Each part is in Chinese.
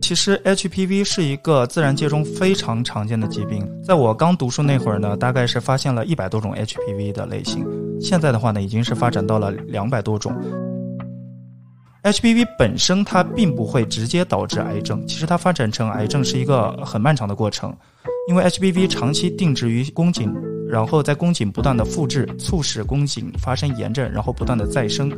其实 HPV 是一个自然界中非常常见的疾病，在我刚读书那会儿呢，大概是发现了一百多种 HPV 的类型，现在的话呢，已经是发展到了两百多种。HPV 本身它并不会直接导致癌症，其实它发展成癌症是一个很漫长的过程，因为 HPV 长期定植于宫颈，然后在宫颈不断的复制，促使宫颈发生炎症，然后不断的再生。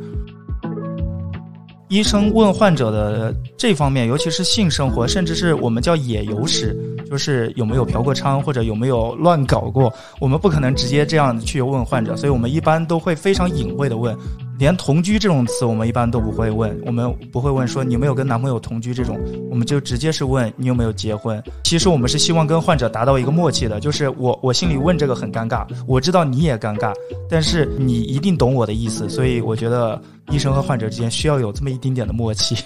医生问患者的这方面，尤其是性生活，甚至是我们叫野游史，就是有没有嫖过娼或者有没有乱搞过，我们不可能直接这样去问患者，所以我们一般都会非常隐晦的问。连同居这种词，我们一般都不会问，我们不会问说你有没有跟男朋友同居这种，我们就直接是问你有没有结婚。其实我们是希望跟患者达到一个默契的，就是我我心里问这个很尴尬，我知道你也尴尬，但是你一定懂我的意思，所以我觉得医生和患者之间需要有这么一丁点的默契。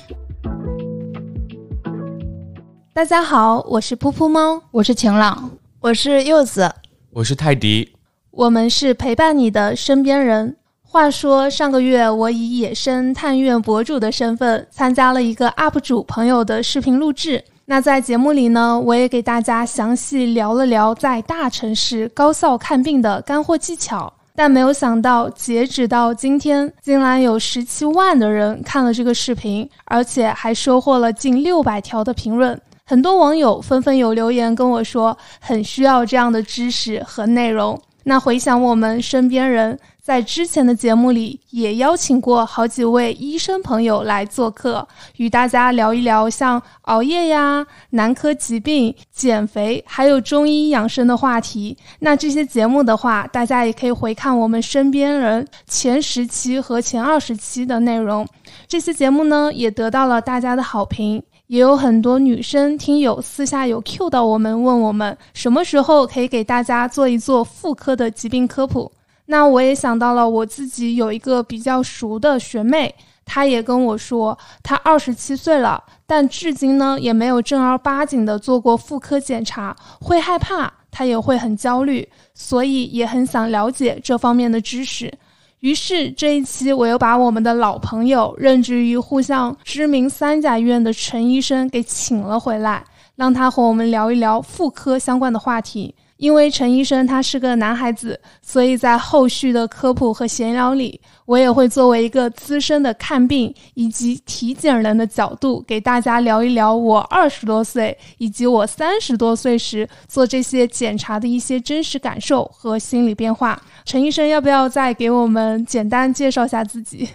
大家好，我是噗噗猫，我是晴朗，我是柚子，我是泰迪，我们是陪伴你的身边人。话说上个月，我以野生探院博主的身份参加了一个 UP 主朋友的视频录制。那在节目里呢，我也给大家详细聊了聊在大城市高校看病的干货技巧。但没有想到，截止到今天，竟然有十七万的人看了这个视频，而且还收获了近六百条的评论。很多网友纷纷有留言跟我说，很需要这样的知识和内容。那回想我们身边人。在之前的节目里，也邀请过好几位医生朋友来做客，与大家聊一聊像熬夜呀、男科疾病、减肥，还有中医养生的话题。那这些节目的话，大家也可以回看我们身边人前十期和前二十期的内容。这些节目呢，也得到了大家的好评，也有很多女生听友私下有 Q 到我们，问我们什么时候可以给大家做一做妇科的疾病科普。那我也想到了，我自己有一个比较熟的学妹，她也跟我说，她二十七岁了，但至今呢也没有正儿八经的做过妇科检查，会害怕，她也会很焦虑，所以也很想了解这方面的知识。于是这一期我又把我们的老朋友，任职于沪上知名三甲医院的陈医生给请了回来，让他和我们聊一聊妇科相关的话题。因为陈医生他是个男孩子，所以在后续的科普和闲聊里，我也会作为一个资深的看病以及体检人的角度，给大家聊一聊我二十多岁以及我三十多岁时做这些检查的一些真实感受和心理变化。陈医生，要不要再给我们简单介绍下自己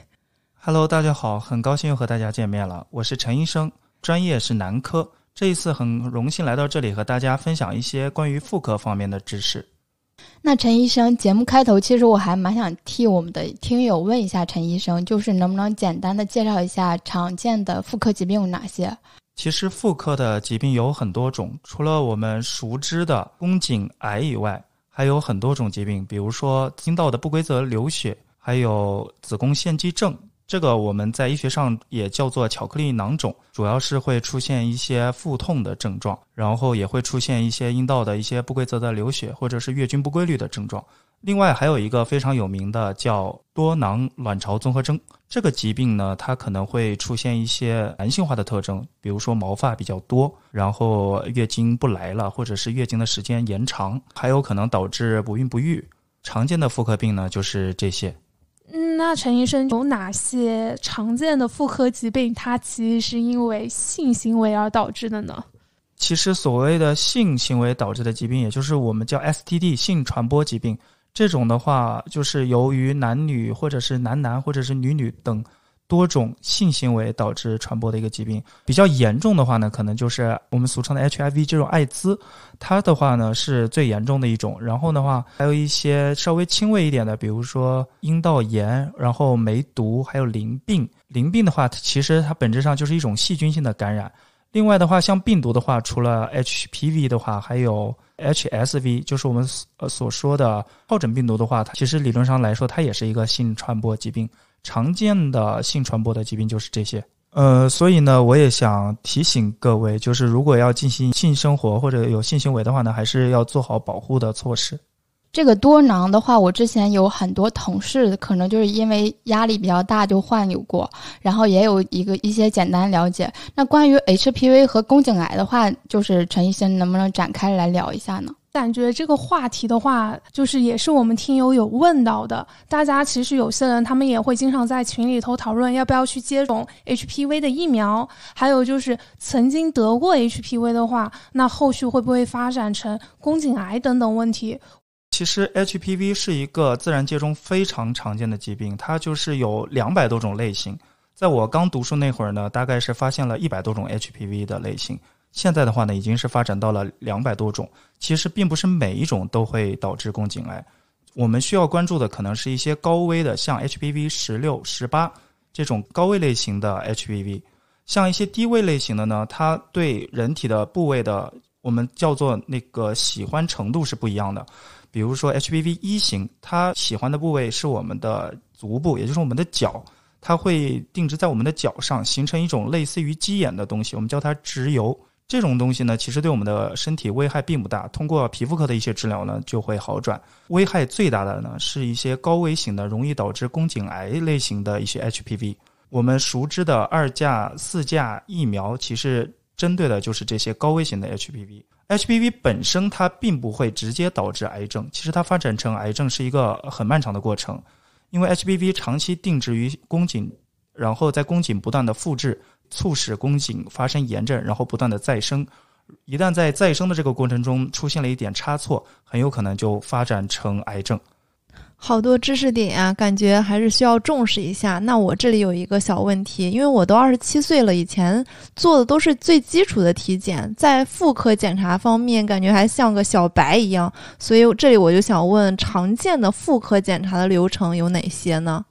？Hello，大家好，很高兴又和大家见面了，我是陈医生，专业是男科。这一次很荣幸来到这里和大家分享一些关于妇科方面的知识。那陈医生，节目开头其实我还蛮想替我们的听友问一下陈医生，就是能不能简单的介绍一下常见的妇科疾病有哪些？其实妇科的疾病有很多种，除了我们熟知的宫颈癌以外，还有很多种疾病，比如说阴道的不规则流血，还有子宫腺肌症。这个我们在医学上也叫做巧克力囊肿，主要是会出现一些腹痛的症状，然后也会出现一些阴道的一些不规则的流血，或者是月经不规律的症状。另外还有一个非常有名的叫多囊卵巢综合征，这个疾病呢，它可能会出现一些男性化的特征，比如说毛发比较多，然后月经不来了，或者是月经的时间延长，还有可能导致不孕不育。常见的妇科病呢，就是这些。嗯，那陈医生有哪些常见的妇科疾病？它其实是因为性行为而导致的呢？其实所谓的性行为导致的疾病，也就是我们叫 STD 性传播疾病，这种的话就是由于男女或者是男男或者是女女等。多种性行为导致传播的一个疾病，比较严重的话呢，可能就是我们俗称的 HIV 这种艾滋，它的话呢是最严重的一种。然后的话，还有一些稍微轻微一点的，比如说阴道炎，然后梅毒，还有淋病。淋病的话，它其实它本质上就是一种细菌性的感染。另外的话，像病毒的话，除了 HPV 的话，还有 HSV，就是我们呃所说的疱疹病毒的话，它其实理论上来说，它也是一个性传播疾病。常见的性传播的疾病就是这些，呃，所以呢，我也想提醒各位，就是如果要进行性生活或者有性行为的话呢，还是要做好保护的措施。这个多囊的话，我之前有很多同事可能就是因为压力比较大就患有过，然后也有一个一些简单了解。那关于 HPV 和宫颈癌的话，就是陈医生能不能展开来聊一下呢？感觉这个话题的话，就是也是我们听友有问到的。大家其实有些人他们也会经常在群里头讨论要不要去接种 HPV 的疫苗，还有就是曾经得过 HPV 的话，那后续会不会发展成宫颈癌等等问题？其实 HPV 是一个自然界中非常常见的疾病，它就是有两百多种类型。在我刚读书那会儿呢，大概是发现了一百多种 HPV 的类型。现在的话呢，已经是发展到了两百多种。其实并不是每一种都会导致宫颈癌，我们需要关注的可能是一些高危的，像 HPV 十六、十八这种高危类型的 HPV。像一些低位类型的呢，它对人体的部位的我们叫做那个喜欢程度是不一样的。比如说 HPV 一型，它喜欢的部位是我们的足部，也就是我们的脚，它会定植在我们的脚上，形成一种类似于鸡眼的东西，我们叫它植疣。这种东西呢，其实对我们的身体危害并不大。通过皮肤科的一些治疗呢，就会好转。危害最大的呢，是一些高危型的、容易导致宫颈癌类型的一些 HPV。我们熟知的二价、四价疫苗，其实针对的就是这些高危型的 HPV。HPV 本身它并不会直接导致癌症，其实它发展成癌症是一个很漫长的过程，因为 HPV 长期定植于宫颈，然后在宫颈不断的复制。促使宫颈发生炎症，然后不断的再生。一旦在再生的这个过程中出现了一点差错，很有可能就发展成癌症。好多知识点啊，感觉还是需要重视一下。那我这里有一个小问题，因为我都二十七岁了，以前做的都是最基础的体检，在妇科检查方面感觉还像个小白一样，所以这里我就想问，常见的妇科检查的流程有哪些呢？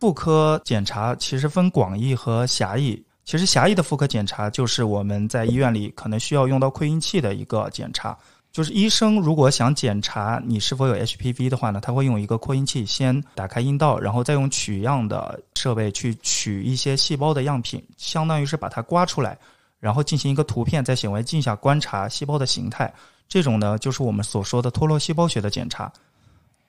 妇科检查其实分广义和狭义。其实狭义的妇科检查就是我们在医院里可能需要用到扩音器的一个检查。就是医生如果想检查你是否有 HPV 的话呢，他会用一个扩音器先打开阴道，然后再用取样的设备去取一些细胞的样品，相当于是把它刮出来，然后进行一个图片在显微镜下观察细胞的形态。这种呢，就是我们所说的脱落细胞学的检查。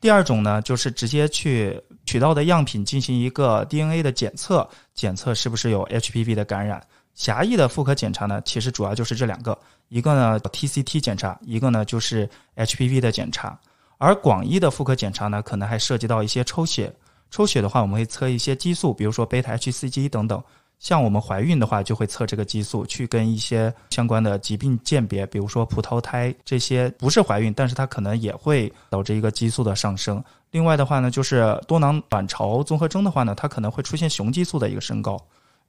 第二种呢，就是直接去取到的样品进行一个 DNA 的检测，检测是不是有 HPV 的感染。狭义的妇科检查呢，其实主要就是这两个，一个呢 TCT 检查，一个呢就是 HPV 的检查。而广义的妇科检查呢，可能还涉及到一些抽血。抽血的话，我们会测一些激素，比如说贝塔 hCG 等等。像我们怀孕的话，就会测这个激素，去跟一些相关的疾病鉴别，比如说葡萄胎这些不是怀孕，但是它可能也会导致一个激素的上升。另外的话呢，就是多囊卵巢综合征的话呢，它可能会出现雄激素的一个升高。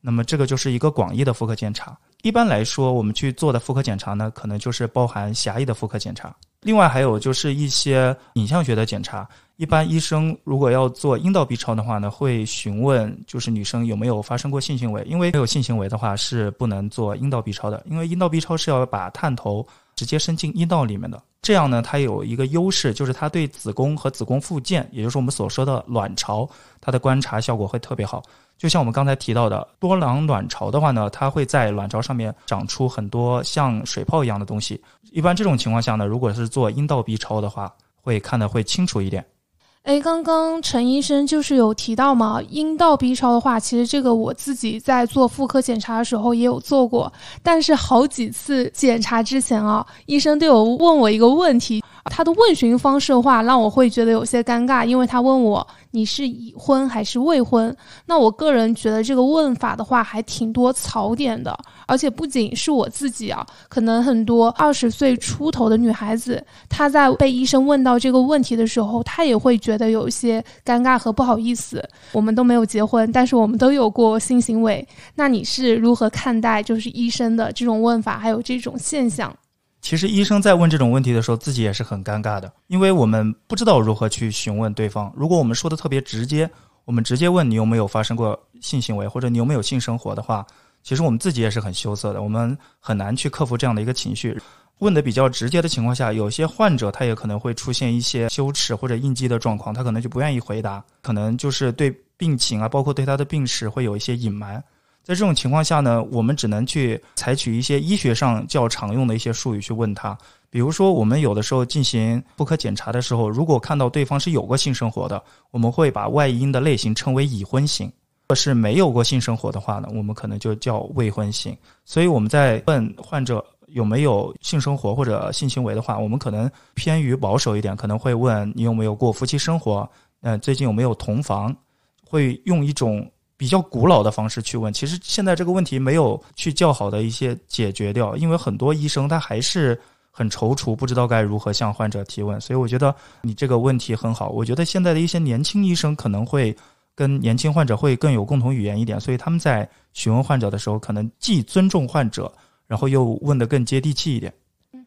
那么这个就是一个广义的妇科检查。一般来说，我们去做的妇科检查呢，可能就是包含狭义的妇科检查。另外还有就是一些影像学的检查。一般医生如果要做阴道 B 超的话呢，会询问就是女生有没有发生过性行为，因为没有性行为的话是不能做阴道 B 超的，因为阴道 B 超是要把探头直接伸进阴道里面的。这样呢，它有一个优势，就是它对子宫和子宫附件，也就是我们所说的卵巢，它的观察效果会特别好。就像我们刚才提到的多囊卵巢的话呢，它会在卵巢上面长出很多像水泡一样的东西。一般这种情况下呢，如果是做阴道 B 超的话，会看得会清楚一点。哎，刚刚陈医生就是有提到嘛，阴道 B 超的话，其实这个我自己在做妇科检查的时候也有做过，但是好几次检查之前啊，医生都有问我一个问题。他的问询方式的话，让我会觉得有些尴尬，因为他问我你是已婚还是未婚。那我个人觉得这个问法的话，还挺多槽点的。而且不仅是我自己啊，可能很多二十岁出头的女孩子，她在被医生问到这个问题的时候，她也会觉得有一些尴尬和不好意思。我们都没有结婚，但是我们都有过性行为。那你是如何看待就是医生的这种问法，还有这种现象？其实医生在问这种问题的时候，自己也是很尴尬的，因为我们不知道如何去询问对方。如果我们说的特别直接，我们直接问你有没有发生过性行为，或者你有没有性生活的话，其实我们自己也是很羞涩的，我们很难去克服这样的一个情绪。问的比较直接的情况下，有些患者他也可能会出现一些羞耻或者应激的状况，他可能就不愿意回答，可能就是对病情啊，包括对他的病史会有一些隐瞒。在这种情况下呢，我们只能去采取一些医学上较常用的一些术语去问他。比如说，我们有的时候进行妇科检查的时候，如果看到对方是有过性生活的，我们会把外阴的类型称为已婚型；如果是没有过性生活的话呢，我们可能就叫未婚型。所以我们在问患者有没有性生活或者性行为的话，我们可能偏于保守一点，可能会问你有没有过夫妻生活，嗯，最近有没有同房，会用一种。比较古老的方式去问，其实现在这个问题没有去较好的一些解决掉，因为很多医生他还是很踌躇，不知道该如何向患者提问。所以我觉得你这个问题很好。我觉得现在的一些年轻医生可能会跟年轻患者会更有共同语言一点，所以他们在询问患者的时候，可能既尊重患者，然后又问得更接地气一点。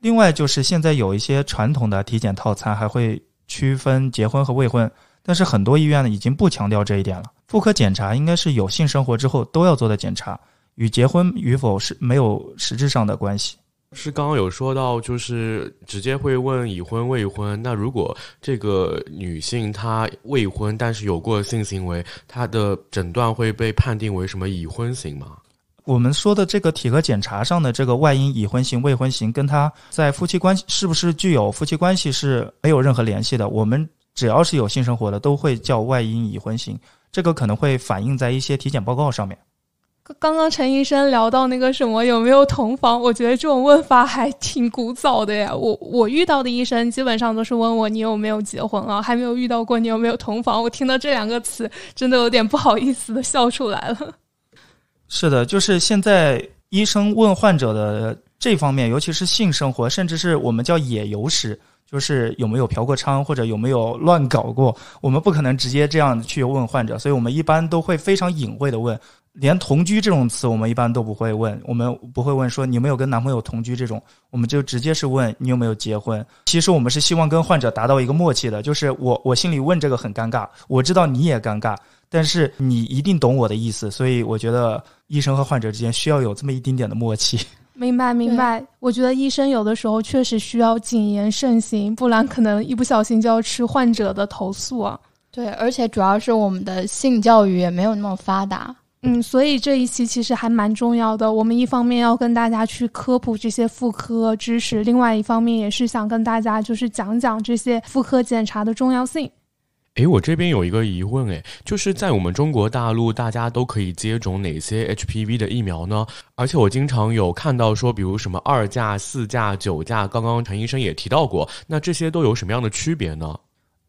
另外就是现在有一些传统的体检套餐还会区分结婚和未婚，但是很多医院呢已经不强调这一点了。妇科检查应该是有性生活之后都要做的检查，与结婚与否是没有实质上的关系。是刚刚有说到，就是直接会问已婚未婚。那如果这个女性她未婚，但是有过性行为，她的诊断会被判定为什么已婚型吗？我们说的这个体格检查上的这个外阴已婚型、未婚型，跟她在夫妻关系是不是具有夫妻关系是没有任何联系的。我们只要是有性生活的，都会叫外阴已婚型。这个可能会反映在一些体检报告上面。刚刚陈医生聊到那个什么有没有同房，我觉得这种问法还挺古早的呀。我我遇到的医生基本上都是问我你有没有结婚啊，还没有遇到过你有没有同房。我听到这两个词，真的有点不好意思的笑出来了。是的，就是现在医生问患者的这方面，尤其是性生活，甚至是我们叫野游史。就是有没有嫖过娼或者有没有乱搞过，我们不可能直接这样去问患者，所以我们一般都会非常隐晦的问，连同居这种词我们一般都不会问，我们不会问说你有没有跟男朋友同居这种，我们就直接是问你有没有结婚。其实我们是希望跟患者达到一个默契的，就是我我心里问这个很尴尬，我知道你也尴尬，但是你一定懂我的意思，所以我觉得医生和患者之间需要有这么一丁点的默契。明白明白，我觉得医生有的时候确实需要谨言慎行，不然可能一不小心就要吃患者的投诉啊。对，而且主要是我们的性教育也没有那么发达。嗯，所以这一期其实还蛮重要的。我们一方面要跟大家去科普这些妇科知识，另外一方面也是想跟大家就是讲讲这些妇科检查的重要性。诶，我这边有一个疑问，诶，就是在我们中国大陆，大家都可以接种哪些 HPV 的疫苗呢？而且我经常有看到说，比如什么二价、四价、九价，刚刚陈医生也提到过，那这些都有什么样的区别呢？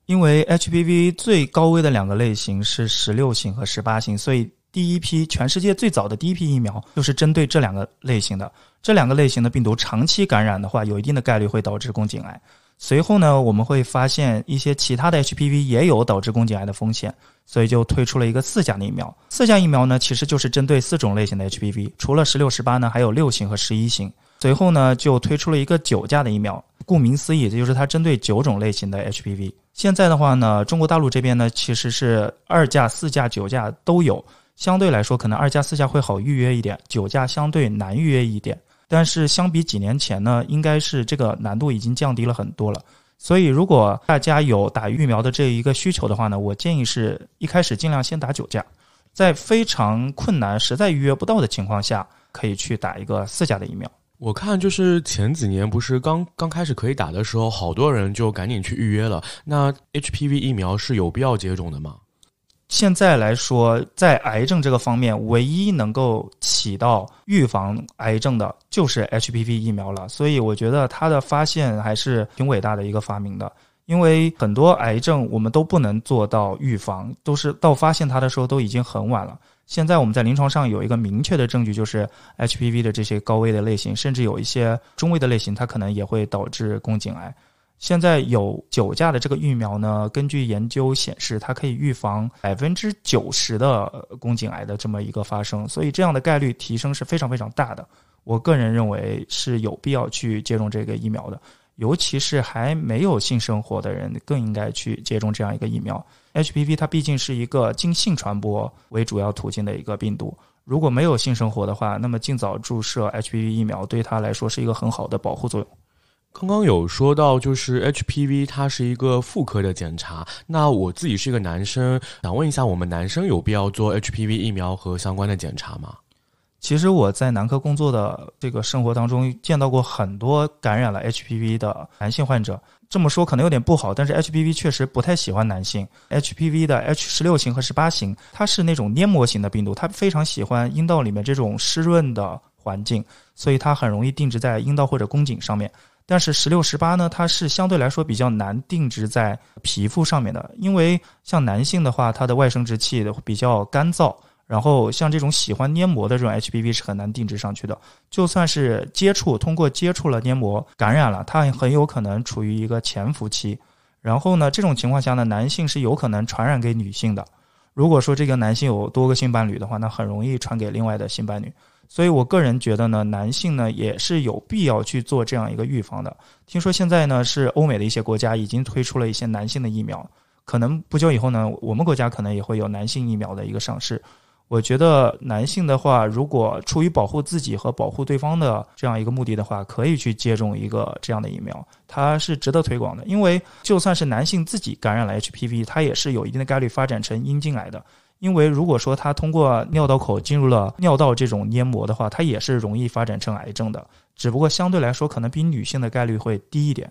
因为 HPV 最高危的两个类型是十六型和十八型，所以第一批全世界最早的第一批疫苗就是针对这两个类型的。这两个类型的病毒长期感染的话，有一定的概率会导致宫颈癌。随后呢，我们会发现一些其他的 HPV 也有导致宫颈癌的风险，所以就推出了一个四价的疫苗。四价疫苗呢，其实就是针对四种类型的 HPV，除了十六、十八呢，还有六型和十一型。随后呢，就推出了一个九价的疫苗，顾名思义，这就是它针对九种类型的 HPV。现在的话呢，中国大陆这边呢，其实是二价、四价、九价都有，相对来说，可能二价、四价会好预约一点，九价相对难预约一点。但是相比几年前呢，应该是这个难度已经降低了很多了。所以，如果大家有打疫苗的这一个需求的话呢，我建议是一开始尽量先打九价，在非常困难、实在预约不到的情况下，可以去打一个四价的疫苗。我看就是前几年不是刚刚开始可以打的时候，好多人就赶紧去预约了。那 HPV 疫苗是有必要接种的吗？现在来说，在癌症这个方面，唯一能够起到预防癌症的，就是 HPV 疫苗了。所以，我觉得它的发现还是挺伟大的一个发明的。因为很多癌症我们都不能做到预防，都是到发现它的时候都已经很晚了。现在我们在临床上有一个明确的证据，就是 HPV 的这些高危的类型，甚至有一些中危的类型，它可能也会导致宫颈癌。现在有九价的这个疫苗呢，根据研究显示，它可以预防百分之九十的宫颈癌的这么一个发生，所以这样的概率提升是非常非常大的。我个人认为是有必要去接种这个疫苗的，尤其是还没有性生活的人更应该去接种这样一个疫苗。HPV 它毕竟是一个经性传播为主要途径的一个病毒，如果没有性生活的话，那么尽早注射 HPV 疫苗对它来说是一个很好的保护作用。刚刚有说到，就是 HPV 它是一个妇科的检查。那我自己是一个男生，想问一下，我们男生有必要做 HPV 疫苗和相关的检查吗？其实我在男科工作的这个生活当中，见到过很多感染了 HPV 的男性患者。这么说可能有点不好，但是 HPV 确实不太喜欢男性。HPV 的 H 十六型和十八型，它是那种黏膜型的病毒，它非常喜欢阴道里面这种湿润的环境，所以它很容易定植在阴道或者宫颈上面。但是十六、十八呢，它是相对来说比较难定植在皮肤上面的，因为像男性的话，它的外生殖器比较干燥。然后像这种喜欢黏膜的这种 HPV 是很难定植上去的，就算是接触，通过接触了黏膜感染了，它很有可能处于一个潜伏期。然后呢，这种情况下呢，男性是有可能传染给女性的。如果说这个男性有多个性伴侣的话，那很容易传给另外的性伴侣。所以我个人觉得呢，男性呢也是有必要去做这样一个预防的。听说现在呢是欧美的一些国家已经推出了一些男性的疫苗，可能不久以后呢，我们国家可能也会有男性疫苗的一个上市。我觉得男性的话，如果出于保护自己和保护对方的这样一个目的的话，可以去接种一个这样的疫苗，它是值得推广的。因为就算是男性自己感染了 HPV，他也是有一定的概率发展成阴茎癌的。因为如果说他通过尿道口进入了尿道这种黏膜的话，它也是容易发展成癌症的，只不过相对来说可能比女性的概率会低一点。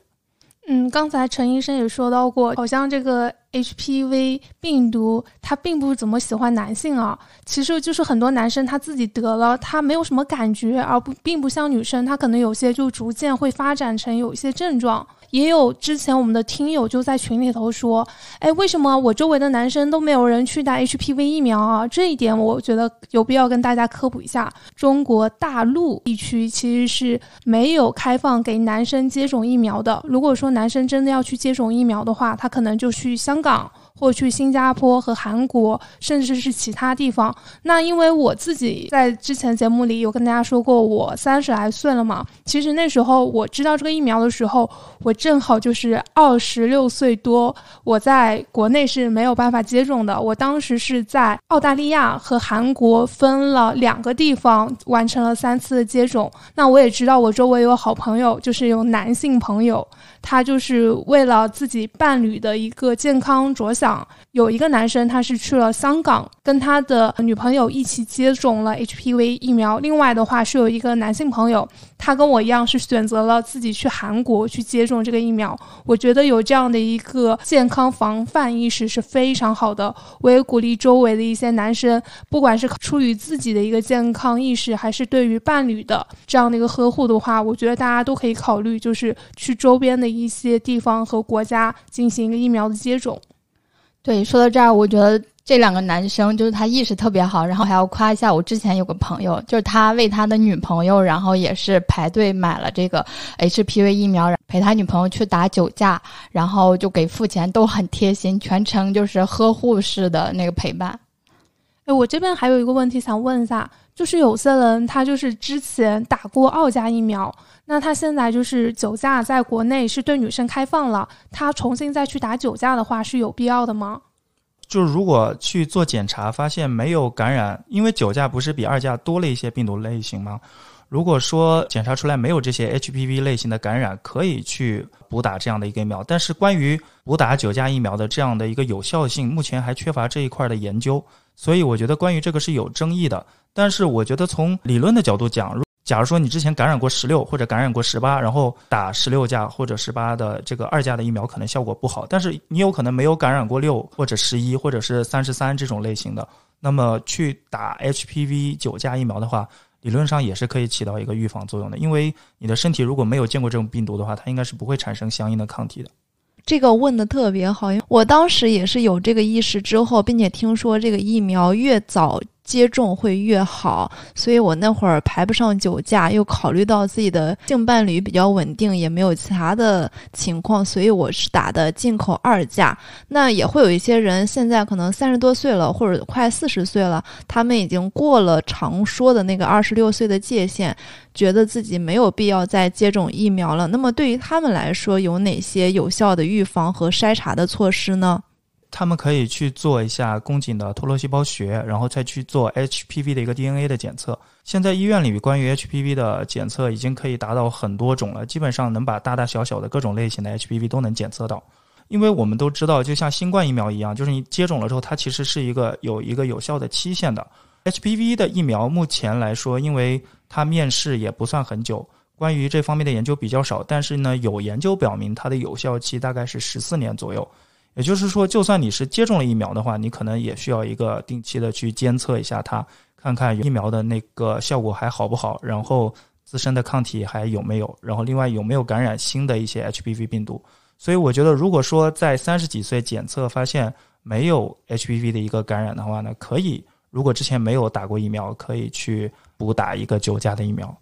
嗯，刚才陈医生也说到过，好像这个。HPV 病毒它并不怎么喜欢男性啊，其实就是很多男生他自己得了，他没有什么感觉，而不并不像女生，他可能有些就逐渐会发展成有一些症状。也有之前我们的听友就在群里头说，哎，为什么我周围的男生都没有人去打 HPV 疫苗啊？这一点我觉得有必要跟大家科普一下，中国大陆地区其实是没有开放给男生接种疫苗的。如果说男生真的要去接种疫苗的话，他可能就去香港。或去新加坡和韩国，甚至是其他地方。那因为我自己在之前节目里有跟大家说过，我三十来岁了嘛。其实那时候我知道这个疫苗的时候，我正好就是二十六岁多。我在国内是没有办法接种的。我当时是在澳大利亚和韩国分了两个地方完成了三次的接种。那我也知道我周围有好朋友，就是有男性朋友。他就是为了自己伴侣的一个健康着想，有一个男生他是去了香港，跟他的女朋友一起接种了 HPV 疫苗。另外的话是有一个男性朋友，他跟我一样是选择了自己去韩国去接种这个疫苗。我觉得有这样的一个健康防范意识是非常好的。我也鼓励周围的一些男生，不管是出于自己的一个健康意识，还是对于伴侣的这样的一个呵护的话，我觉得大家都可以考虑，就是去周边的。一些地方和国家进行一个疫苗的接种。对，说到这儿，我觉得这两个男生就是他意识特别好，然后还要夸一下我之前有个朋友，就是他为他的女朋友，然后也是排队买了这个 HPV 疫苗，陪他女朋友去打酒驾，然后就给付钱，都很贴心，全程就是呵护式的那个陪伴。哎，我这边还有一个问题想问一下，就是有些人他就是之前打过二价疫苗。那他现在就是九价，在国内是对女生开放了，他重新再去打九价的话是有必要的吗？就是如果去做检查发现没有感染，因为九价不是比二价多了一些病毒类型吗？如果说检查出来没有这些 HPV 类型的感染，可以去补打这样的一个疫苗。但是关于补打九价疫苗的这样的一个有效性，目前还缺乏这一块的研究，所以我觉得关于这个是有争议的。但是我觉得从理论的角度讲，如假如说你之前感染过十六或者感染过十八，然后打十六价或者十八的这个二价的疫苗，可能效果不好。但是你有可能没有感染过六或者十一或者是三十三这种类型的，那么去打 HPV 九价疫苗的话，理论上也是可以起到一个预防作用的。因为你的身体如果没有见过这种病毒的话，它应该是不会产生相应的抗体的。这个问的特别好，我当时也是有这个意识之后，并且听说这个疫苗越早。接种会越好，所以我那会儿排不上酒驾，又考虑到自己的性伴侣比较稳定，也没有其他的情况，所以我是打的进口二价。那也会有一些人现在可能三十多岁了，或者快四十岁了，他们已经过了常说的那个二十六岁的界限，觉得自己没有必要再接种疫苗了。那么对于他们来说，有哪些有效的预防和筛查的措施呢？他们可以去做一下宫颈的脱落细胞学，然后再去做 HPV 的一个 DNA 的检测。现在医院里关于 HPV 的检测已经可以达到很多种了，基本上能把大大小小的各种类型的 HPV 都能检测到。因为我们都知道，就像新冠疫苗一样，就是你接种了之后，它其实是一个有一个有效的期限的。HPV 的疫苗目前来说，因为它面世也不算很久，关于这方面的研究比较少。但是呢，有研究表明它的有效期大概是十四年左右。也就是说，就算你是接种了疫苗的话，你可能也需要一个定期的去监测一下它，看看疫苗的那个效果还好不好，然后自身的抗体还有没有，然后另外有没有感染新的一些 HPV 病毒。所以我觉得，如果说在三十几岁检测发现没有 HPV 的一个感染的话呢，可以。如果之前没有打过疫苗，可以去补打一个九价的疫苗。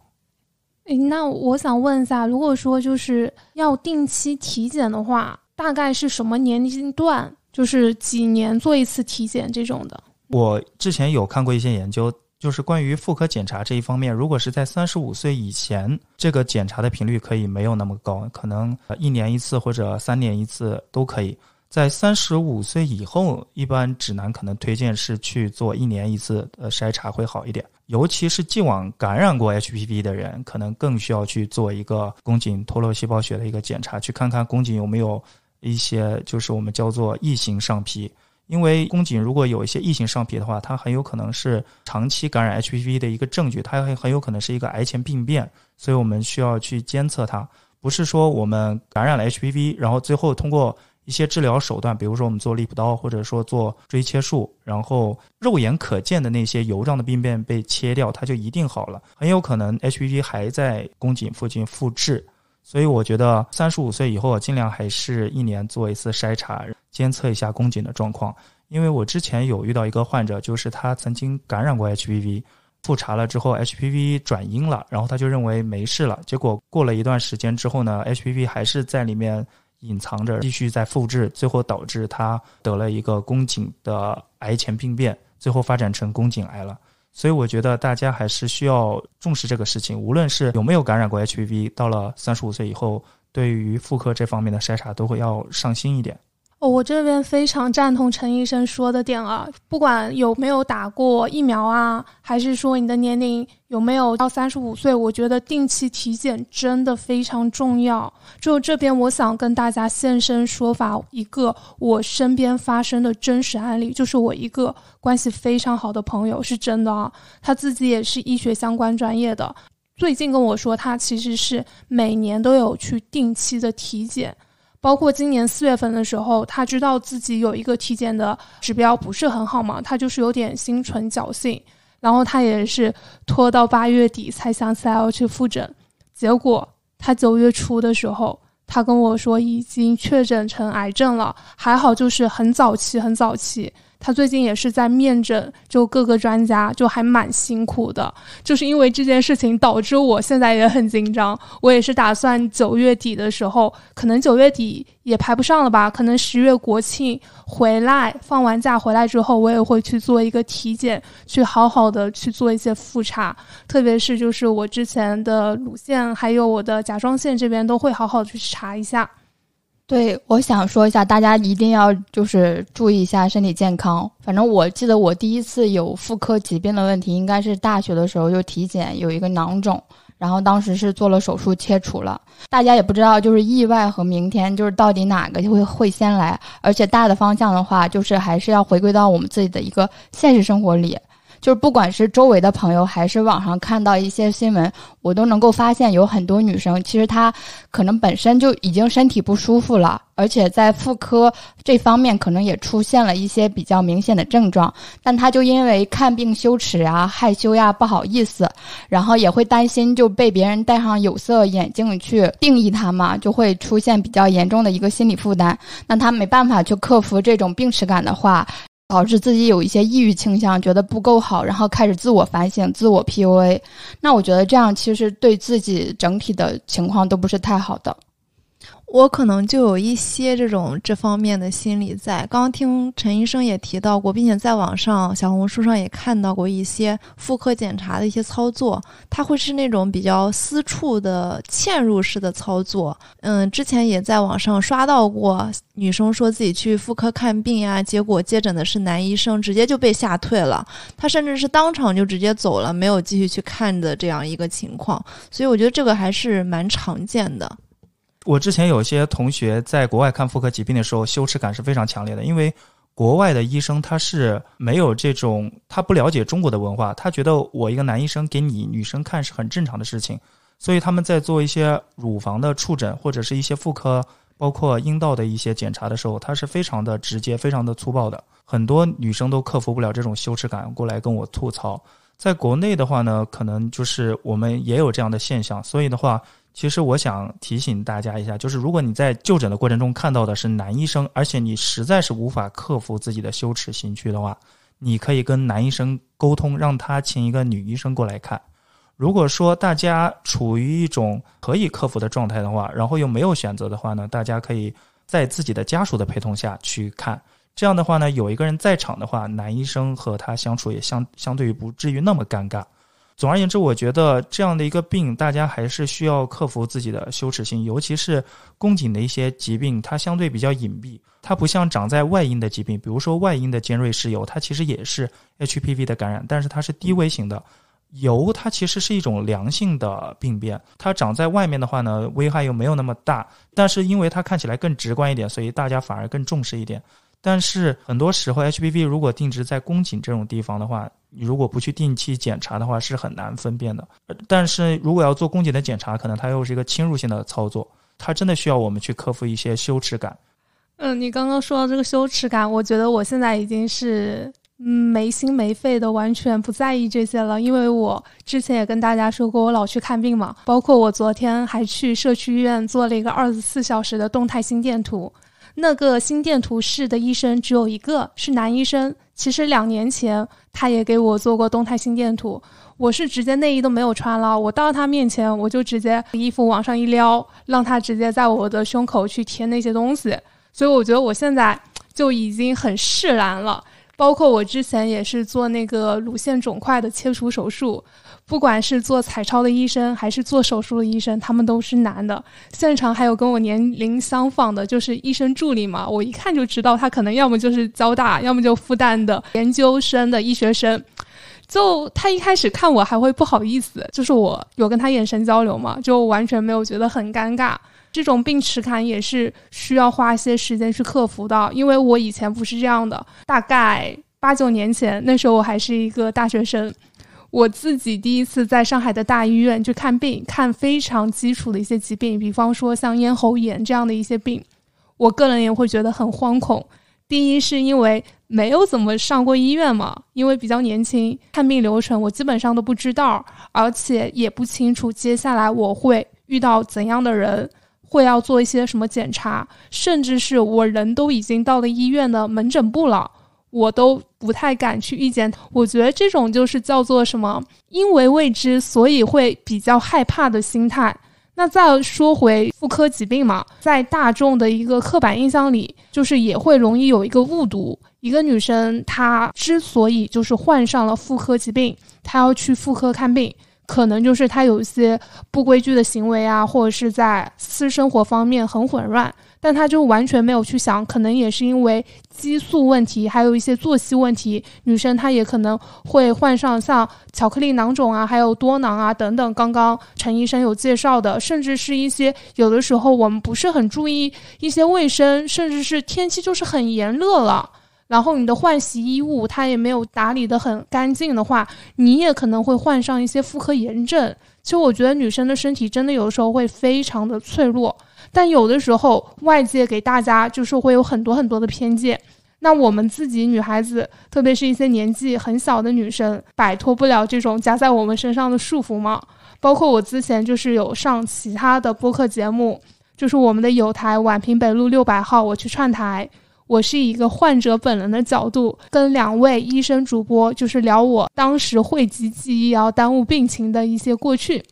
诶，那我想问一下，如果说就是要定期体检的话，大概是什么年龄段？就是几年做一次体检这种的？我之前有看过一些研究，就是关于妇科检查这一方面，如果是在三十五岁以前，这个检查的频率可以没有那么高，可能一年一次或者三年一次都可以。在三十五岁以后，一般指南可能推荐是去做一年一次的筛查会好一点。尤其是既往感染过 HPV 的人，可能更需要去做一个宫颈脱落细胞学的一个检查，去看看宫颈有没有一些就是我们叫做异型上皮。因为宫颈如果有一些异型上皮的话，它很有可能是长期感染 HPV 的一个证据，它很很有可能是一个癌前病变，所以我们需要去监测它。不是说我们感染了 HPV，然后最后通过一些治疗手段，比如说我们做利普刀，或者说做锥切术，然后肉眼可见的那些油状的病变被切掉，它就一定好了。很有可能 HPV 还在宫颈附近复制，所以我觉得三十五岁以后尽量还是一年做一次筛查，监测一下宫颈的状况。因为我之前有遇到一个患者，就是他曾经感染过 HPV，复查了之后 HPV 转阴了，然后他就认为没事了，结果过了一段时间之后呢，HPV 还是在里面。隐藏着，继续在复制，最后导致他得了一个宫颈的癌前病变，最后发展成宫颈癌了。所以我觉得大家还是需要重视这个事情，无论是有没有感染过 HPV，到了三十五岁以后，对于妇科这方面的筛查都会要上心一点。哦，我这边非常赞同陈医生说的点啊，不管有没有打过疫苗啊，还是说你的年龄有没有到三十五岁，我觉得定期体检真的非常重要。就这边，我想跟大家现身说法一个我身边发生的真实案例，就是我一个关系非常好的朋友，是真的啊，他自己也是医学相关专业的，最近跟我说，他其实是每年都有去定期的体检。包括今年四月份的时候，他知道自己有一个体检的指标不是很好嘛，他就是有点心存侥幸，然后他也是拖到八月底才想起来要去复诊，结果他九月初的时候，他跟我说已经确诊成癌症了，还好就是很早期，很早期。他最近也是在面诊，就各个专家，就还蛮辛苦的。就是因为这件事情，导致我现在也很紧张。我也是打算九月底的时候，可能九月底也排不上了吧？可能十月国庆回来，放完假回来之后，我也会去做一个体检，去好好的去做一些复查。特别是就是我之前的乳腺，还有我的甲状腺这边，都会好好去查一下。对，我想说一下，大家一定要就是注意一下身体健康。反正我记得我第一次有妇科疾病的问题，应该是大学的时候就体检有一个囊肿，然后当时是做了手术切除了。大家也不知道就是意外和明天就是到底哪个就会会先来，而且大的方向的话，就是还是要回归到我们自己的一个现实生活里。就是不管是周围的朋友，还是网上看到一些新闻，我都能够发现有很多女生，其实她可能本身就已经身体不舒服了，而且在妇科这方面可能也出现了一些比较明显的症状，但她就因为看病羞耻啊、害羞呀、不好意思，然后也会担心就被别人戴上有色眼镜去定义她嘛，就会出现比较严重的一个心理负担。那她没办法去克服这种病耻感的话。导致自己有一些抑郁倾向，觉得不够好，然后开始自我反省、自我 PUA。那我觉得这样其实对自己整体的情况都不是太好的。我可能就有一些这种这方面的心理在。刚听陈医生也提到过，并且在网上小红书上也看到过一些妇科检查的一些操作，它会是那种比较私处的嵌入式的操作。嗯，之前也在网上刷到过女生说自己去妇科看病呀，结果接诊的是男医生，直接就被吓退了。他甚至是当场就直接走了，没有继续去看的这样一个情况。所以我觉得这个还是蛮常见的。我之前有些同学在国外看妇科疾病的时候，羞耻感是非常强烈的，因为国外的医生他是没有这种，他不了解中国的文化，他觉得我一个男医生给你女生看是很正常的事情，所以他们在做一些乳房的触诊或者是一些妇科，包括阴道的一些检查的时候，他是非常的直接、非常的粗暴的。很多女生都克服不了这种羞耻感，过来跟我吐槽。在国内的话呢，可能就是我们也有这样的现象，所以的话。其实我想提醒大家一下，就是如果你在就诊的过程中看到的是男医生，而且你实在是无法克服自己的羞耻心虚的话，你可以跟男医生沟通，让他请一个女医生过来看。如果说大家处于一种可以克服的状态的话，然后又没有选择的话呢，大家可以在自己的家属的陪同下去看。这样的话呢，有一个人在场的话，男医生和他相处也相相对于不至于那么尴尬。总而言之，我觉得这样的一个病，大家还是需要克服自己的羞耻心，尤其是宫颈的一些疾病，它相对比较隐蔽，它不像长在外阴的疾病，比如说外阴的尖锐湿疣，它其实也是 HPV 的感染，但是它是低危型的。疣它其实是一种良性的病变，它长在外面的话呢，危害又没有那么大，但是因为它看起来更直观一点，所以大家反而更重视一点。但是很多时候，HPV 如果定植在宫颈这种地方的话，你如果不去定期检查的话，是很难分辨的。但是如果要做宫颈的检查，可能它又是一个侵入性的操作，它真的需要我们去克服一些羞耻感。嗯，你刚刚说到这个羞耻感，我觉得我现在已经是嗯没心没肺的，完全不在意这些了。因为我之前也跟大家说过，我老去看病嘛，包括我昨天还去社区医院做了一个二十四小时的动态心电图。那个心电图室的医生只有一个，是男医生。其实两年前他也给我做过动态心电图，我是直接内衣都没有穿了，我到他面前我就直接衣服往上一撩，让他直接在我的胸口去贴那些东西。所以我觉得我现在就已经很释然了。包括我之前也是做那个乳腺肿块的切除手术。不管是做彩超的医生，还是做手术的医生，他们都是男的。现场还有跟我年龄相仿的，就是医生助理嘛，我一看就知道他可能要么就是交大，要么就复旦的研究生的医学生。就他一开始看我还会不好意思，就是我有跟他眼神交流嘛，就完全没有觉得很尴尬。这种病耻感也是需要花一些时间去克服的，因为我以前不是这样的。大概八九年前，那时候我还是一个大学生。我自己第一次在上海的大医院去看病，看非常基础的一些疾病，比方说像咽喉炎这样的一些病，我个人也会觉得很惶恐。第一是因为没有怎么上过医院嘛，因为比较年轻，看病流程我基本上都不知道，而且也不清楚接下来我会遇到怎样的人，会要做一些什么检查，甚至是我人都已经到了医院的门诊部了。我都不太敢去遇见，我觉得这种就是叫做什么？因为未知，所以会比较害怕的心态。那再说回妇科疾病嘛，在大众的一个刻板印象里，就是也会容易有一个误读：一个女生她之所以就是患上了妇科疾病，她要去妇科看病，可能就是她有一些不规矩的行为啊，或者是在私生活方面很混乱。但他就完全没有去想，可能也是因为激素问题，还有一些作息问题，女生她也可能会患上像巧克力囊肿啊，还有多囊啊等等。刚刚陈医生有介绍的，甚至是一些有的时候我们不是很注意一些卫生，甚至是天气就是很炎热了，然后你的换洗衣物它也没有打理的很干净的话，你也可能会患上一些妇科炎症。其实我觉得女生的身体真的有的时候会非常的脆弱。但有的时候，外界给大家就是会有很多很多的偏见。那我们自己女孩子，特别是一些年纪很小的女生，摆脱不了这种加在我们身上的束缚吗？包括我之前就是有上其他的播客节目，就是我们的有台宛平北路六百号，我去串台，我是以一个患者本人的角度，跟两位医生主播就是聊我当时讳疾忌医要耽误病情的一些过去。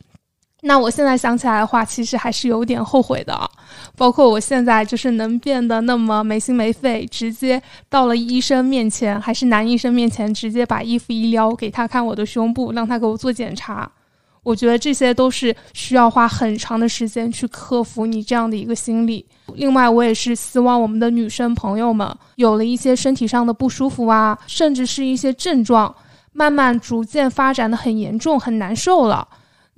那我现在想起来的话，其实还是有点后悔的。包括我现在就是能变得那么没心没肺，直接到了医生面前，还是男医生面前，直接把衣服一撩，给他看我的胸部，让他给我做检查。我觉得这些都是需要花很长的时间去克服你这样的一个心理。另外，我也是希望我们的女生朋友们有了一些身体上的不舒服啊，甚至是一些症状，慢慢逐渐发展的很严重、很难受了。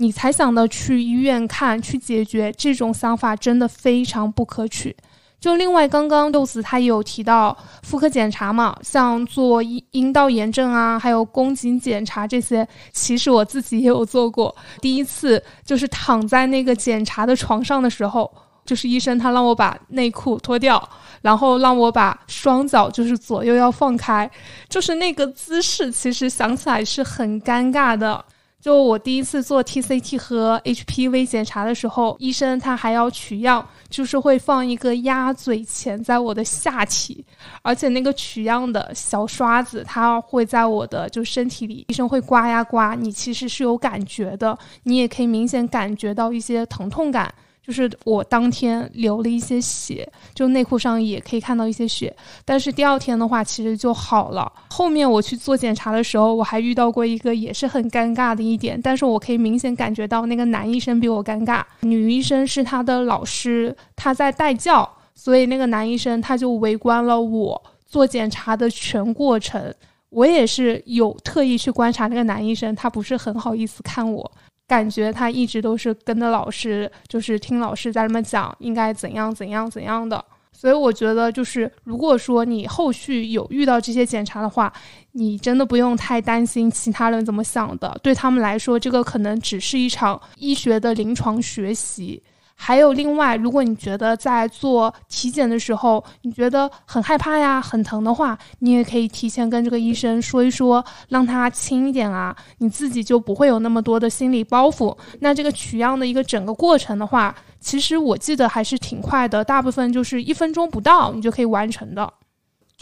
你才想到去医院看去解决，这种想法真的非常不可取。就另外，刚刚豆子他也有提到妇科检查嘛，像做阴阴道炎症啊，还有宫颈检查这些，其实我自己也有做过。第一次就是躺在那个检查的床上的时候，就是医生他让我把内裤脱掉，然后让我把双脚就是左右要放开，就是那个姿势，其实想起来是很尴尬的。就我第一次做 TCT 和 HPV 检查的时候，医生他还要取样，就是会放一个鸭嘴钳在我的下体，而且那个取样的小刷子，它会在我的就身体里，医生会刮呀刮，你其实是有感觉的，你也可以明显感觉到一些疼痛感。就是我当天流了一些血，就内裤上也可以看到一些血，但是第二天的话其实就好了。后面我去做检查的时候，我还遇到过一个也是很尴尬的一点，但是我可以明显感觉到那个男医生比我尴尬，女医生是他的老师，他在带教，所以那个男医生他就围观了我做检查的全过程。我也是有特意去观察那个男医生，他不是很好意思看我。感觉他一直都是跟着老师，就是听老师在那么讲应该怎样怎样怎样的。所以我觉得，就是如果说你后续有遇到这些检查的话，你真的不用太担心其他人怎么想的。对他们来说，这个可能只是一场医学的临床学习。还有另外，如果你觉得在做体检的时候，你觉得很害怕呀、很疼的话，你也可以提前跟这个医生说一说，让他轻一点啊，你自己就不会有那么多的心理包袱。那这个取样的一个整个过程的话，其实我记得还是挺快的，大部分就是一分钟不到，你就可以完成的。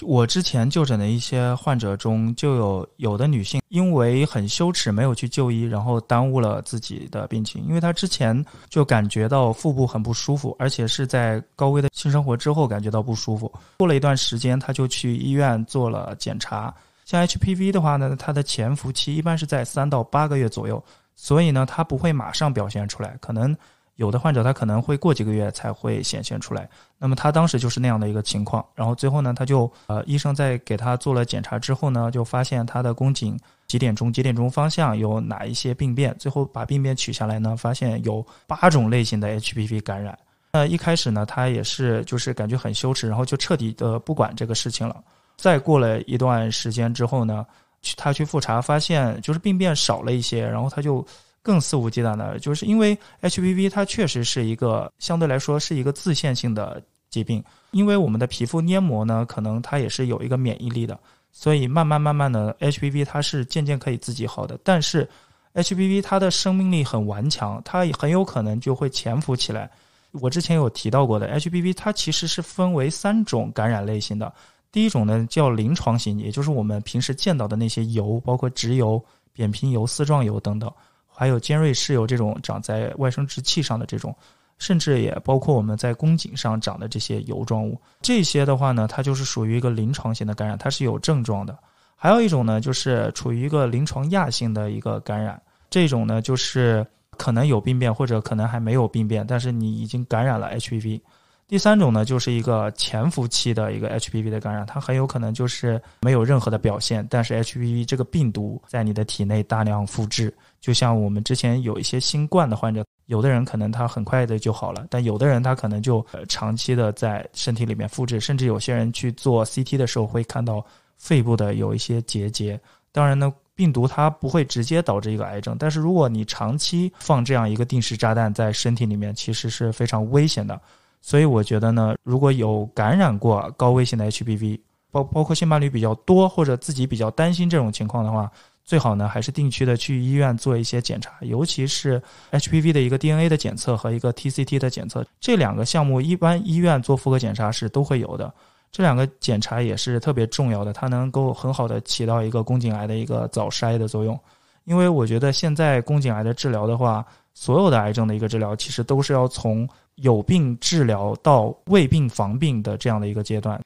我之前就诊的一些患者中，就有有的女性因为很羞耻没有去就医，然后耽误了自己的病情。因为她之前就感觉到腹部很不舒服，而且是在高危的性生活之后感觉到不舒服。过了一段时间，她就去医院做了检查。像 HPV 的话呢，它的潜伏期一般是在三到八个月左右，所以呢，它不会马上表现出来，可能。有的患者他可能会过几个月才会显现出来，那么他当时就是那样的一个情况，然后最后呢，他就呃，医生在给他做了检查之后呢，就发现他的宫颈几点钟几点钟方向有哪一些病变，最后把病变取下来呢，发现有八种类型的 HPV 感染。那一开始呢，他也是就是感觉很羞耻，然后就彻底的不管这个事情了。再过了一段时间之后呢，去他去复查，发现就是病变少了一些，然后他就。更肆无忌惮的，就是因为 HPV 它确实是一个相对来说是一个自限性的疾病，因为我们的皮肤黏膜呢，可能它也是有一个免疫力的，所以慢慢慢慢的 HPV 它是渐渐可以自己好的。但是 HPV 它的生命力很顽强，它很有可能就会潜伏起来。我之前有提到过的 HPV 它其实是分为三种感染类型的，第一种呢叫临床型，也就是我们平时见到的那些疣，包括直疣、扁平疣、丝状疣等等。还有尖锐湿疣这种长在外生殖器上的这种，甚至也包括我们在宫颈上长的这些疣状物，这些的话呢，它就是属于一个临床性的感染，它是有症状的。还有一种呢，就是处于一个临床亚性的一个感染，这种呢就是可能有病变或者可能还没有病变，但是你已经感染了 HPV。第三种呢，就是一个潜伏期的一个 HPV 的感染，它很有可能就是没有任何的表现，但是 HPV 这个病毒在你的体内大量复制，就像我们之前有一些新冠的患者，有的人可能他很快的就好了，但有的人他可能就呃长期的在身体里面复制，甚至有些人去做 CT 的时候会看到肺部的有一些结节。当然呢，病毒它不会直接导致一个癌症，但是如果你长期放这样一个定时炸弹在身体里面，其实是非常危险的。所以我觉得呢，如果有感染过高危险的 HPV，包包括性伴侣比较多或者自己比较担心这种情况的话，最好呢还是定期的去医院做一些检查，尤其是 HPV 的一个 DNA 的检测和一个 TCT 的检测，这两个项目一般医院做妇科检查是都会有的。这两个检查也是特别重要的，它能够很好的起到一个宫颈癌的一个早筛的作用。因为我觉得现在宫颈癌的治疗的话，所有的癌症的一个治疗其实都是要从有病治疗到未病防病的这样的一个阶段。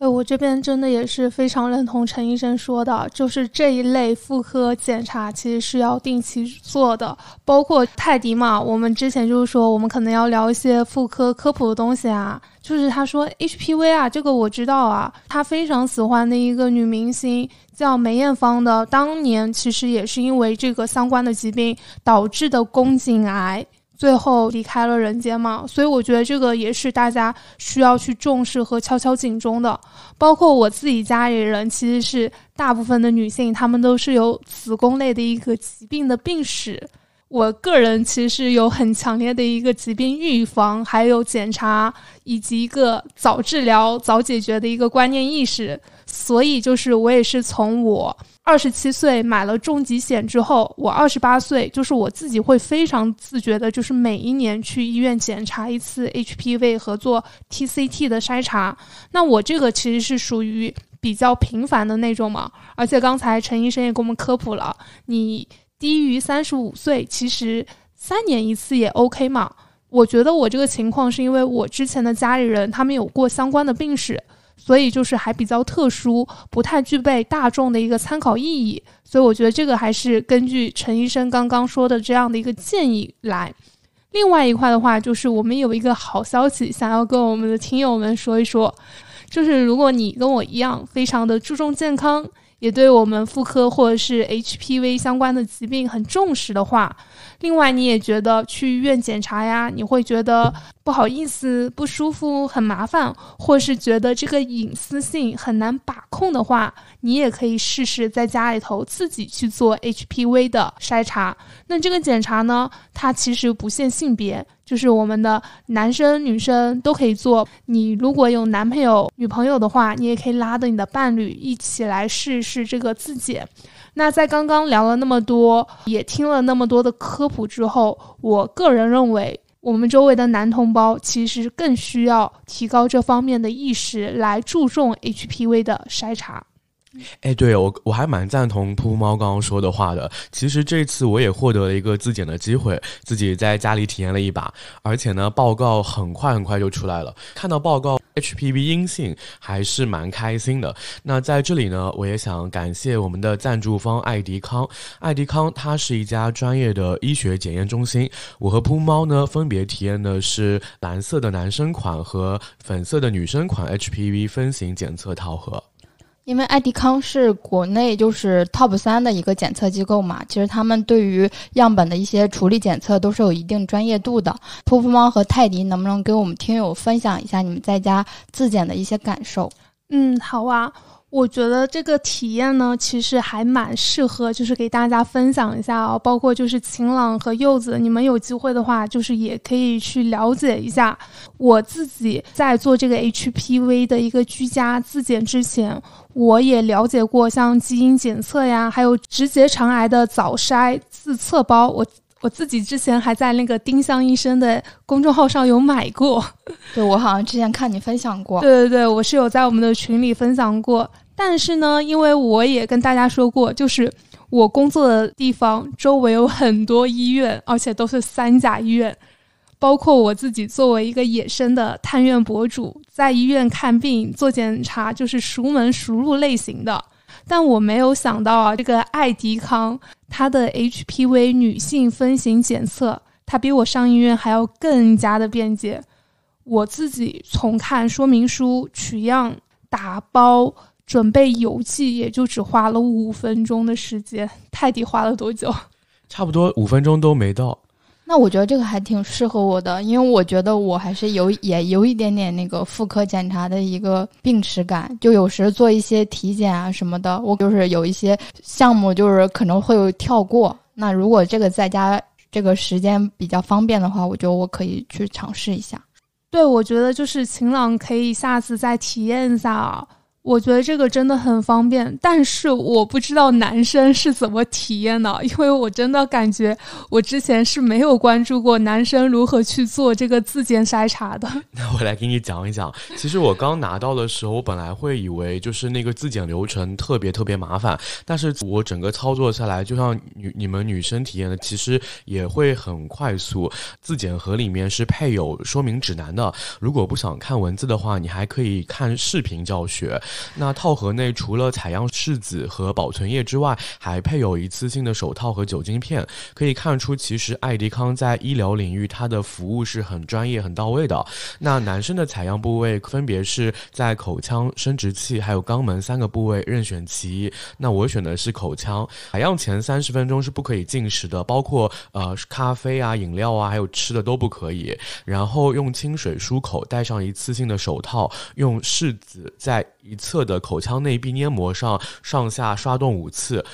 呃，我这边真的也是非常认同陈医生说的，就是这一类妇科检查其实是要定期做的。包括泰迪嘛，我们之前就是说我们可能要聊一些妇科科普的东西啊。就是他说 HPV 啊，这个我知道啊，他非常喜欢的一个女明星叫梅艳芳的，当年其实也是因为这个相关的疾病导致的宫颈癌。最后离开了人间嘛。所以我觉得这个也是大家需要去重视和敲敲警钟的。包括我自己家里人，其实是大部分的女性，她们都是有子宫类的一个疾病的病史。我个人其实有很强烈的一个疾病预防，还有检查以及一个早治疗、早解决的一个观念意识。所以，就是我也是从我二十七岁买了重疾险之后，我二十八岁，就是我自己会非常自觉的，就是每一年去医院检查一次 HPV 和做 TCT 的筛查。那我这个其实是属于比较频繁的那种嘛。而且刚才陈医生也给我们科普了，你。低于三十五岁，其实三年一次也 OK 嘛。我觉得我这个情况是因为我之前的家里人他们有过相关的病史，所以就是还比较特殊，不太具备大众的一个参考意义。所以我觉得这个还是根据陈医生刚刚说的这样的一个建议来。另外一块的话，就是我们有一个好消息想要跟我们的听友们说一说，就是如果你跟我一样非常的注重健康。也对我们妇科或者是 HPV 相关的疾病很重视的话，另外你也觉得去医院检查呀，你会觉得不好意思、不舒服、很麻烦，或是觉得这个隐私性很难把控的话，你也可以试试在家里头自己去做 HPV 的筛查。那这个检查呢，它其实不限性别。就是我们的男生女生都可以做。你如果有男朋友、女朋友的话，你也可以拉着你的伴侣一起来试一试这个自检。那在刚刚聊了那么多，也听了那么多的科普之后，我个人认为，我们周围的男同胞其实更需要提高这方面的意识，来注重 HPV 的筛查。哎，对我我还蛮赞同扑猫刚刚说的话的。其实这次我也获得了一个自检的机会，自己在家里体验了一把，而且呢，报告很快很快就出来了。看到报告 HPV 阴性，还是蛮开心的。那在这里呢，我也想感谢我们的赞助方爱迪康。爱迪康它是一家专业的医学检验中心。我和扑猫呢，分别体验的是蓝色的男生款和粉色的女生款 HPV 分型检测套盒。因为爱迪康是国内就是 top 三的一个检测机构嘛，其实他们对于样本的一些处理检测都是有一定专业度的。噗噗猫和泰迪能不能给我们听友分享一下你们在家自检的一些感受？嗯，好啊。我觉得这个体验呢，其实还蛮适合，就是给大家分享一下啊。包括就是晴朗和柚子，你们有机会的话，就是也可以去了解一下。我自己在做这个 HPV 的一个居家自检之前，我也了解过像基因检测呀，还有直结肠癌的早筛自测包。我。我自己之前还在那个丁香医生的公众号上有买过，对我好像之前看你分享过，对对对，我是有在我们的群里分享过。但是呢，因为我也跟大家说过，就是我工作的地方周围有很多医院，而且都是三甲医院，包括我自己作为一个野生的探院博主，在医院看病做检查就是熟门熟路类型的。但我没有想到啊，这个爱迪康它的 HPV 女性分型检测，它比我上医院还要更加的便捷。我自己从看说明书、取样、打包、准备邮寄，也就只花了五分钟的时间。泰迪花了多久？差不多五分钟都没到。那我觉得这个还挺适合我的，因为我觉得我还是有也有一点点那个妇科检查的一个病耻感，就有时做一些体检啊什么的，我就是有一些项目就是可能会有跳过。那如果这个在家这个时间比较方便的话，我觉得我可以去尝试一下。对，我觉得就是晴朗可以下次再体验一下。我觉得这个真的很方便，但是我不知道男生是怎么体验的，因为我真的感觉我之前是没有关注过男生如何去做这个自检筛查的。那我来给你讲一讲，其实我刚拿到的时候，我本来会以为就是那个自检流程特别特别麻烦，但是我整个操作下来，就像女你们女生体验的，其实也会很快速。自检盒里面是配有说明指南的，如果不想看文字的话，你还可以看视频教学。那套盒内除了采样试纸和保存液之外，还配有一次性的手套和酒精片。可以看出，其实爱迪康在医疗领域它的服务是很专业、很到位的。那男生的采样部位分别是在口腔、生殖器还有肛门三个部位，任选其一。那我选的是口腔。采样前三十分钟是不可以进食的，包括呃咖啡啊、饮料啊，还有吃的都不可以。然后用清水漱口，戴上一次性的手套，用试纸在一侧的口腔内壁黏膜上上下刷动五次。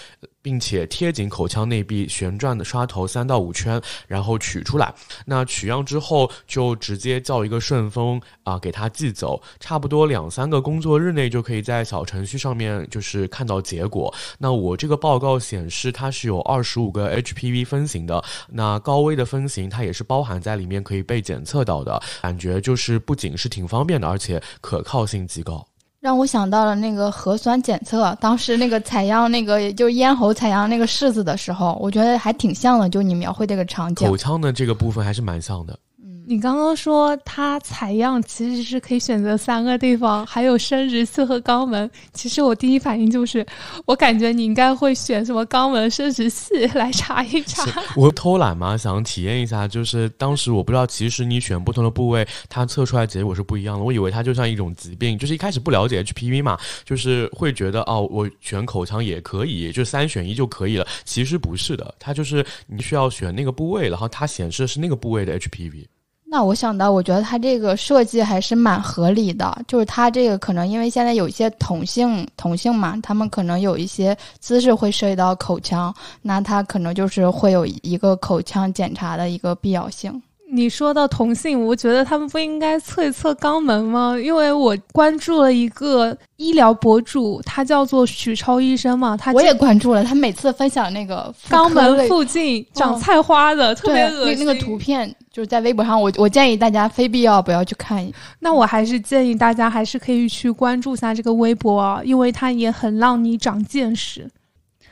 并且贴紧口腔内壁，旋转的刷头三到五圈，然后取出来。那取样之后，就直接叫一个顺丰啊，给它寄走。差不多两三个工作日内，就可以在小程序上面就是看到结果。那我这个报告显示，它是有二十五个 HPV 分型的。那高危的分型，它也是包含在里面，可以被检测到的。感觉就是不仅是挺方便的，而且可靠性极高。让我想到了那个核酸检测，当时那个采样那个就咽喉采样那个柿子的时候，我觉得还挺像的，就你描绘这个场景。口腔的这个部分还是蛮像的。你刚刚说它采样其实是可以选择三个地方，还有生殖器和肛门。其实我第一反应就是，我感觉你应该会选什么肛门、生殖器来查一查。我偷懒嘛，想体验一下。就是当时我不知道，其实你选不同的部位，它测出来结果是不一样的。我以为它就像一种疾病，就是一开始不了解 HPV 嘛，就是会觉得哦，我选口腔也可以，就三选一就可以了。其实不是的，它就是你需要选那个部位，然后它显示的是那个部位的 HPV。那我想到，我觉得它这个设计还是蛮合理的，就是它这个可能因为现在有一些同性同性嘛，他们可能有一些姿势会涉及到口腔，那它可能就是会有一个口腔检查的一个必要性。你说到同性，我觉得他们不应该测一测肛门吗？因为我关注了一个医疗博主，他叫做许超医生嘛，他我也关注了，他每次分享那个肛门附近长菜花的，特别恶心。那个图片就是在微博上，我我建议大家非必要不要去看。那我还是建议大家还是可以去关注一下这个微博，因为它也很让你长见识。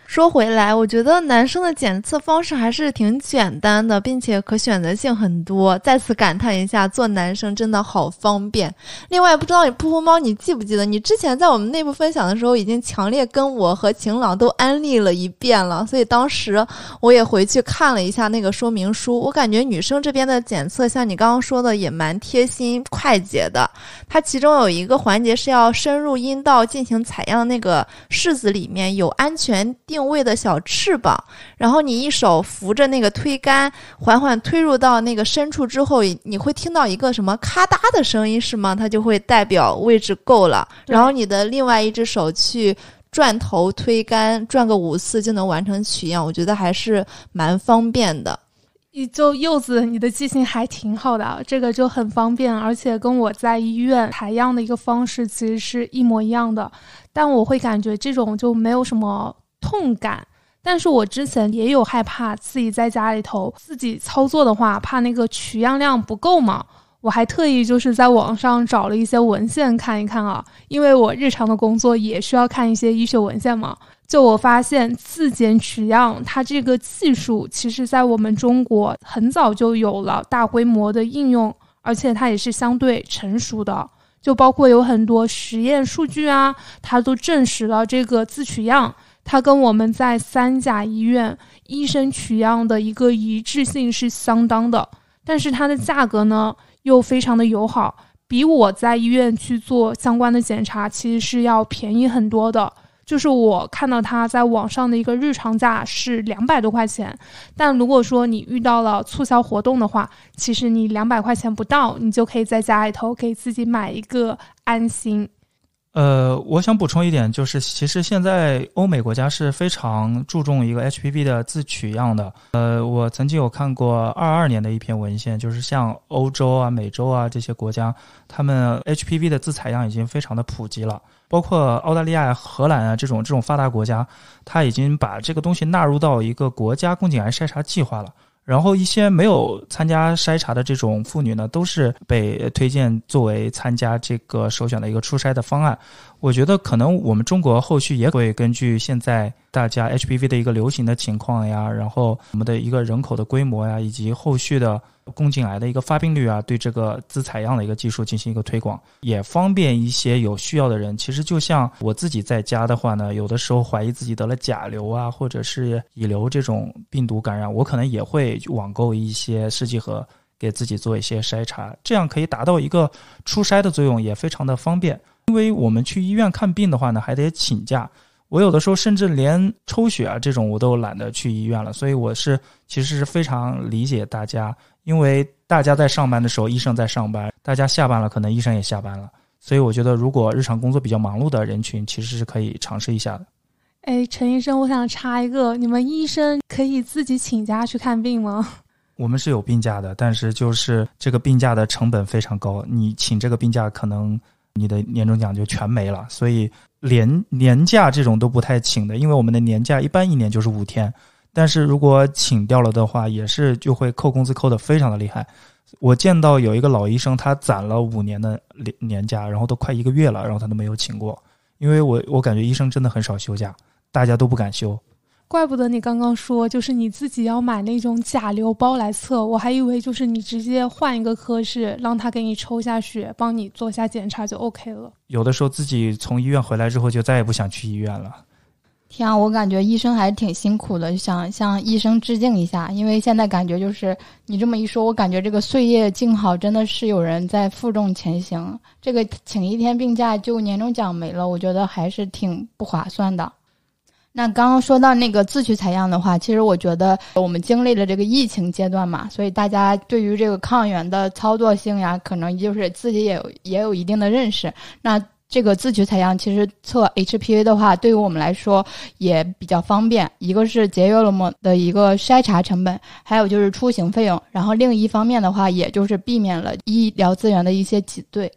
说回来，我觉得男生的检测方式还是挺简单的，并且可选择性很多。再次感叹一下，做男生真的好方便。另外，不知道你噗噗猫，你记不记得你之前在我们内部分享的时候，已经强烈跟我和晴朗都安利了一遍了。所以当时我也回去看了一下那个说明书，我感觉女生这边的检测，像你刚刚说的，也蛮贴心快捷的。它其中有一个环节是要深入阴道进行采样，那个柿子里面有安全定。位的小翅膀，然后你一手扶着那个推杆，缓缓推入到那个深处之后，你会听到一个什么咔嗒的声音，是吗？它就会代表位置够了。然后你的另外一只手去转头推杆，转个五次就能完成取样。我觉得还是蛮方便的。就柚子，你的记性还挺好的，这个就很方便，而且跟我在医院采样的一个方式其实是一模一样的。但我会感觉这种就没有什么。痛感，但是我之前也有害怕自己在家里头自己操作的话，怕那个取样量不够嘛。我还特意就是在网上找了一些文献看一看啊，因为我日常的工作也需要看一些医学文献嘛。就我发现自检取样，它这个技术其实在我们中国很早就有了大规模的应用，而且它也是相对成熟的。就包括有很多实验数据啊，它都证实了这个自取样。它跟我们在三甲医院医生取样的一个一致性是相当的，但是它的价格呢又非常的友好，比我在医院去做相关的检查其实是要便宜很多的。就是我看到它在网上的一个日常价是两百多块钱，但如果说你遇到了促销活动的话，其实你两百块钱不到，你就可以在家里头给自己买一个安心。呃，我想补充一点，就是其实现在欧美国家是非常注重一个 HPV 的自取样的。呃，我曾经有看过二二年的一篇文献，就是像欧洲啊、美洲啊这些国家，他们 HPV 的自采样已经非常的普及了，包括澳大利亚、荷兰啊这种这种发达国家，它已经把这个东西纳入到一个国家宫颈癌筛查计划了。然后一些没有参加筛查的这种妇女呢，都是被推荐作为参加这个首选的一个初筛的方案。我觉得可能我们中国后续也会根据现在大家 HPV 的一个流行的情况呀，然后我们的一个人口的规模呀，以及后续的宫颈癌的一个发病率啊，对这个自采样的一个技术进行一个推广，也方便一些有需要的人。其实就像我自己在家的话呢，有的时候怀疑自己得了甲流啊，或者是乙流这种病毒感染，我可能也会网购一些试剂盒给自己做一些筛查，这样可以达到一个初筛的作用，也非常的方便。因为我们去医院看病的话呢，还得请假。我有的时候甚至连抽血啊这种我都懒得去医院了，所以我是其实是非常理解大家，因为大家在上班的时候，医生在上班；大家下班了，可能医生也下班了。所以我觉得，如果日常工作比较忙碌的人群，其实是可以尝试一下的。哎，陈医生，我想插一个，你们医生可以自己请假去看病吗？我们是有病假的，但是就是这个病假的成本非常高，你请这个病假可能。你的年终奖就全没了，所以年年假这种都不太请的，因为我们的年假一般一年就是五天，但是如果请掉了的话，也是就会扣工资扣的非常的厉害。我见到有一个老医生，他攒了五年的年年假，然后都快一个月了，然后他都没有请过，因为我我感觉医生真的很少休假，大家都不敢休。怪不得你刚刚说，就是你自己要买那种甲流包来测，我还以为就是你直接换一个科室，让他给你抽下血，帮你做下检查就 OK 了。有的时候自己从医院回来之后，就再也不想去医院了。天啊，我感觉医生还是挺辛苦的，想向医生致敬一下。因为现在感觉就是你这么一说，我感觉这个岁月静好真的是有人在负重前行。这个请一天病假就年终奖没了，我觉得还是挺不划算的。那刚刚说到那个自取采样的话，其实我觉得我们经历了这个疫情阶段嘛，所以大家对于这个抗原的操作性呀，可能就是自己也有也有一定的认识。那这个自取采样其实测 HPV 的话，对于我们来说也比较方便，一个是节约了我们的一个筛查成本，还有就是出行费用。然后另一方面的话，也就是避免了医疗资源的一些挤兑。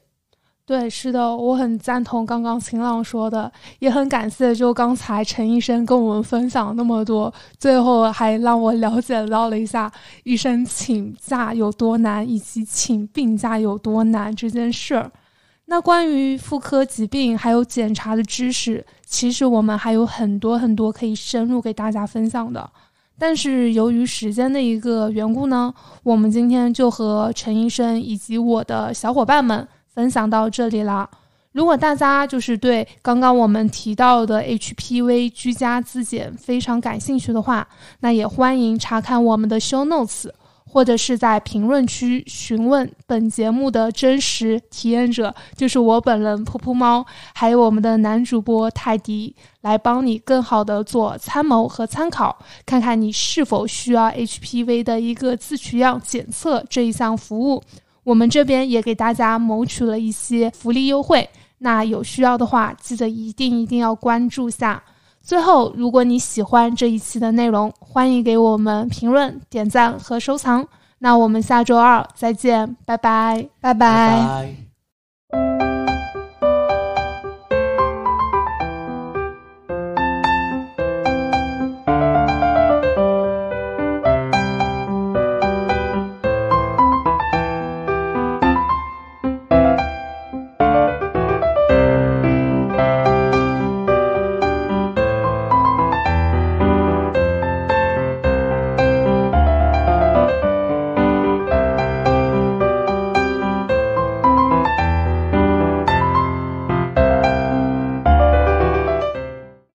对，是的，我很赞同刚刚晴朗说的，也很感谢就刚才陈医生跟我们分享那么多，最后还让我了解到了一下医生请假有多难，以及请病假有多难这件事儿。那关于妇科疾病还有检查的知识，其实我们还有很多很多可以深入给大家分享的，但是由于时间的一个缘故呢，我们今天就和陈医生以及我的小伙伴们。分享到这里了。如果大家就是对刚刚我们提到的 HPV 居家自检非常感兴趣的话，那也欢迎查看我们的 show notes，或者是在评论区询问本节目的真实体验者，就是我本人噗噗猫，还有我们的男主播泰迪，来帮你更好的做参谋和参考，看看你是否需要 HPV 的一个自取样检测这一项服务。我们这边也给大家谋取了一些福利优惠，那有需要的话，记得一定一定要关注下。最后，如果你喜欢这一期的内容，欢迎给我们评论、点赞和收藏。那我们下周二再见，拜拜，拜拜。